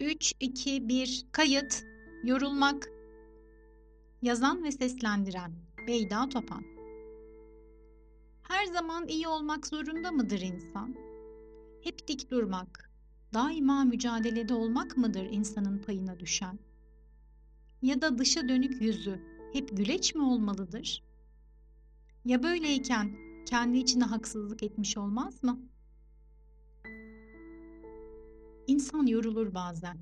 3, 2, 1, kayıt, yorulmak. Yazan ve seslendiren Beyda Topan. Her zaman iyi olmak zorunda mıdır insan? Hep dik durmak, daima mücadelede olmak mıdır insanın payına düşen? Ya da dışa dönük yüzü hep güleç mi olmalıdır? Ya böyleyken kendi içine haksızlık etmiş olmaz mı?'' İnsan yorulur bazen.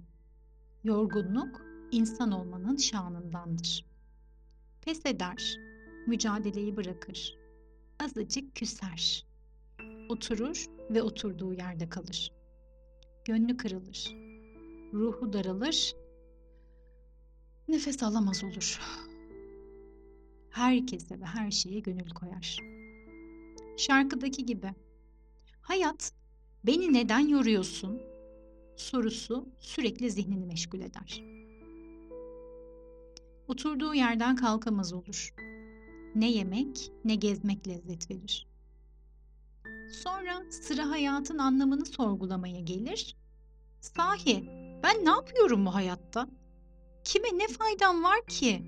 Yorgunluk insan olmanın şanındandır. Pes eder, mücadeleyi bırakır. Azıcık küser. Oturur ve oturduğu yerde kalır. Gönlü kırılır. Ruhu daralır. Nefes alamaz olur. Herkese ve her şeye gönül koyar. Şarkıdaki gibi. Hayat, beni neden yoruyorsun? Sorusu sürekli zihnini meşgul eder. Oturduğu yerden kalkamaz olur. Ne yemek ne gezmek lezzet verir. Sonra sıra hayatın anlamını sorgulamaya gelir. Sahi ben ne yapıyorum bu hayatta? Kime ne faydam var ki?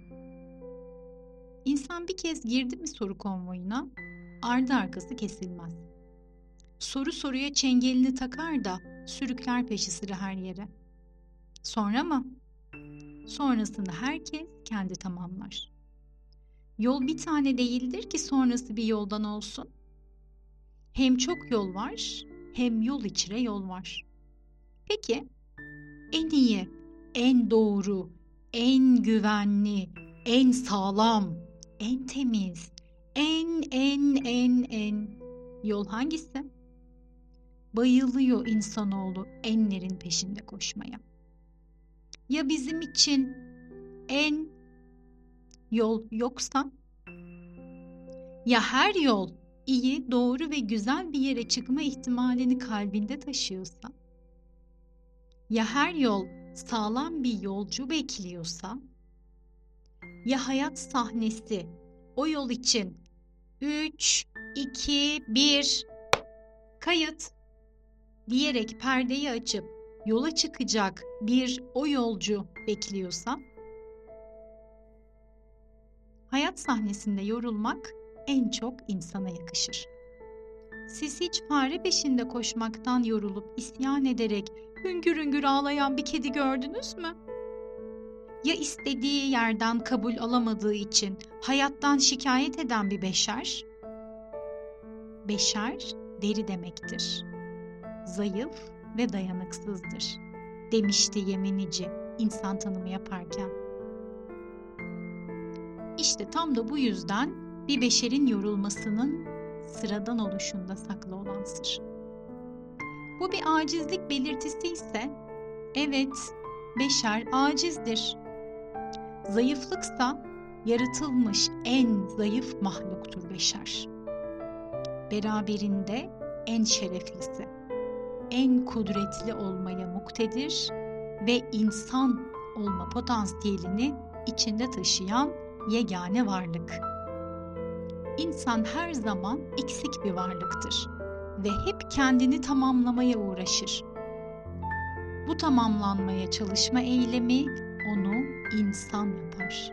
İnsan bir kez girdi mi soru konvoyuna ardı arkası kesilmez. Soru soruya çengelini takar da sürükler peşi sıra her yere. Sonra mı? Sonrasını herkes kendi tamamlar. Yol bir tane değildir ki sonrası bir yoldan olsun. Hem çok yol var, hem yol içre yol var. Peki, en iyi, en doğru, en güvenli, en sağlam, en temiz, en en en en yol hangisi? Bayılıyor insanoğlu enlerin peşinde koşmaya. Ya bizim için en yol yoksa? Ya her yol iyi, doğru ve güzel bir yere çıkma ihtimalini kalbinde taşıyorsa? Ya her yol sağlam bir yolcu bekliyorsa? Ya hayat sahnesi o yol için 3, 2, 1 kayıt diyerek perdeyi açıp yola çıkacak bir o yolcu bekliyorsa hayat sahnesinde yorulmak en çok insana yakışır. Siz hiç fare peşinde koşmaktan yorulup isyan ederek hüngür hüngür ağlayan bir kedi gördünüz mü? Ya istediği yerden kabul alamadığı için hayattan şikayet eden bir beşer? Beşer deri demektir zayıf ve dayanıksızdır demişti Yemenici insan tanımı yaparken. İşte tam da bu yüzden bir beşerin yorulmasının sıradan oluşunda saklı olan sır. Bu bir acizlik belirtisi ise evet beşer acizdir. Zayıflıksa yaratılmış en zayıf mahluktur beşer. Beraberinde en şereflisi en kudretli olmaya muktedir ve insan olma potansiyelini içinde taşıyan yegane varlık. İnsan her zaman eksik bir varlıktır ve hep kendini tamamlamaya uğraşır. Bu tamamlanmaya çalışma eylemi onu insan yapar.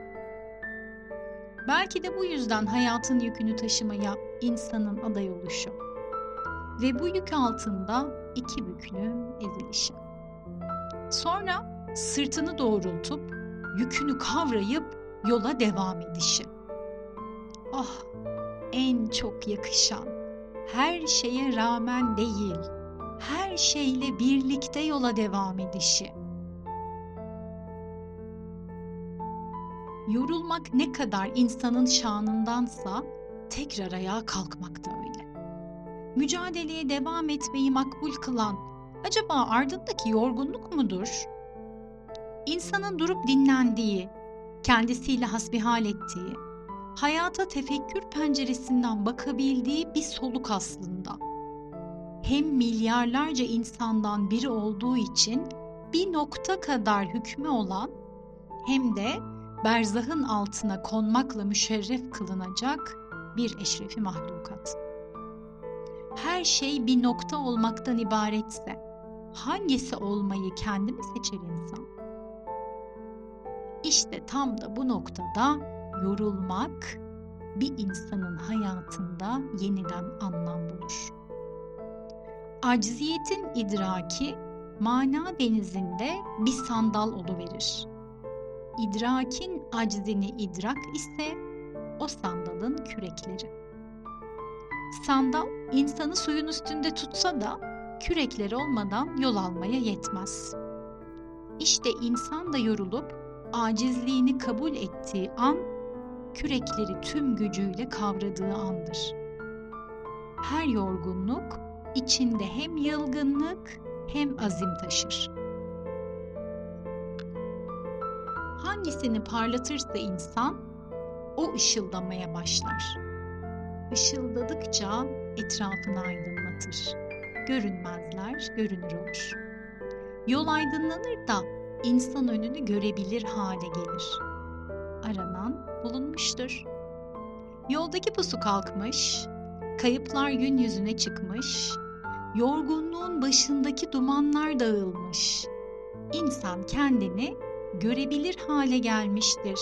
Belki de bu yüzden hayatın yükünü taşımaya insanın aday oluşu ve bu yük altında iki büklüm ezilişi. Sonra sırtını doğrultup yükünü kavrayıp yola devam edişi. Ah en çok yakışan, her şeye rağmen değil, her şeyle birlikte yola devam edişi. Yorulmak ne kadar insanın şanındansa tekrar ayağa kalkmak da öyle mücadeleye devam etmeyi makbul kılan acaba ardındaki yorgunluk mudur? İnsanın durup dinlendiği, kendisiyle hasbihal ettiği, hayata tefekkür penceresinden bakabildiği bir soluk aslında. Hem milyarlarca insandan biri olduğu için bir nokta kadar hükmü olan hem de berzahın altına konmakla müşerref kılınacak bir eşrefi mahlukat her şey bir nokta olmaktan ibaretse, hangisi olmayı kendi mi seçer insan? İşte tam da bu noktada yorulmak bir insanın hayatında yeniden anlam bulur. Acziyetin idraki mana denizinde bir sandal verir. İdrakin aczini idrak ise o sandalın kürekleri. Sandal insanı suyun üstünde tutsa da kürekleri olmadan yol almaya yetmez. İşte insan da yorulup acizliğini kabul ettiği an kürekleri tüm gücüyle kavradığı andır. Her yorgunluk içinde hem yılgınlık hem azim taşır. Hangisini parlatırsa insan o ışıldamaya başlar. Işıldadıkça etrafını aydınlatır. Görünmezler görünür olur. Yol aydınlanır da insan önünü görebilir hale gelir. Aranan bulunmuştur. Yoldaki pusu kalkmış, kayıplar gün yüzüne çıkmış, yorgunluğun başındaki dumanlar dağılmış. İnsan kendini görebilir hale gelmiştir.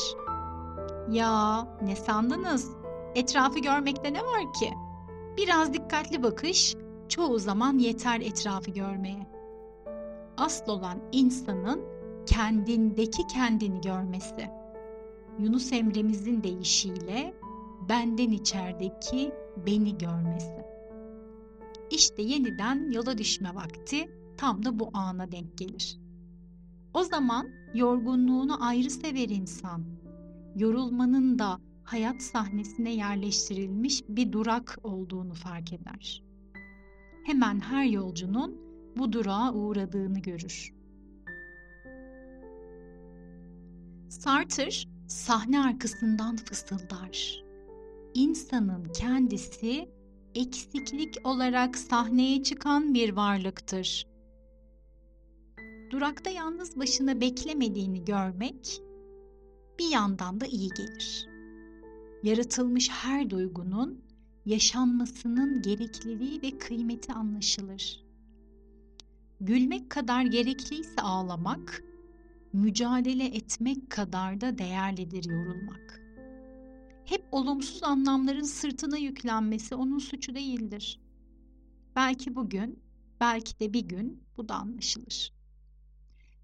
Ya ne sandınız? Etrafı görmekte ne var ki? Biraz dikkatli bakış çoğu zaman yeter etrafı görmeye. Asıl olan insanın kendindeki kendini görmesi. Yunus Emre'mizin deyişiyle benden içerideki beni görmesi. İşte yeniden yola düşme vakti tam da bu ana denk gelir. O zaman yorgunluğunu ayrı sever insan. Yorulmanın da hayat sahnesine yerleştirilmiş bir durak olduğunu fark eder. Hemen her yolcunun bu durağa uğradığını görür. Sartre sahne arkasından fısıldar. İnsanın kendisi eksiklik olarak sahneye çıkan bir varlıktır. Durakta yalnız başına beklemediğini görmek bir yandan da iyi gelir. Yaratılmış her duygunun yaşanmasının gerekliliği ve kıymeti anlaşılır. Gülmek kadar gerekliyse ağlamak, mücadele etmek kadar da değerlidir yorulmak. Hep olumsuz anlamların sırtına yüklenmesi onun suçu değildir. Belki bugün, belki de bir gün bu da anlaşılır.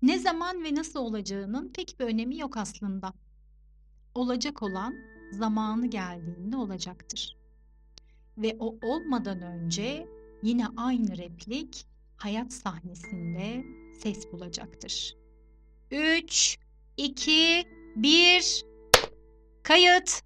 Ne zaman ve nasıl olacağının pek bir önemi yok aslında. Olacak olan zamanı geldiğinde olacaktır. Ve o olmadan önce yine aynı replik hayat sahnesinde ses bulacaktır. 3, 2, 1, kayıt.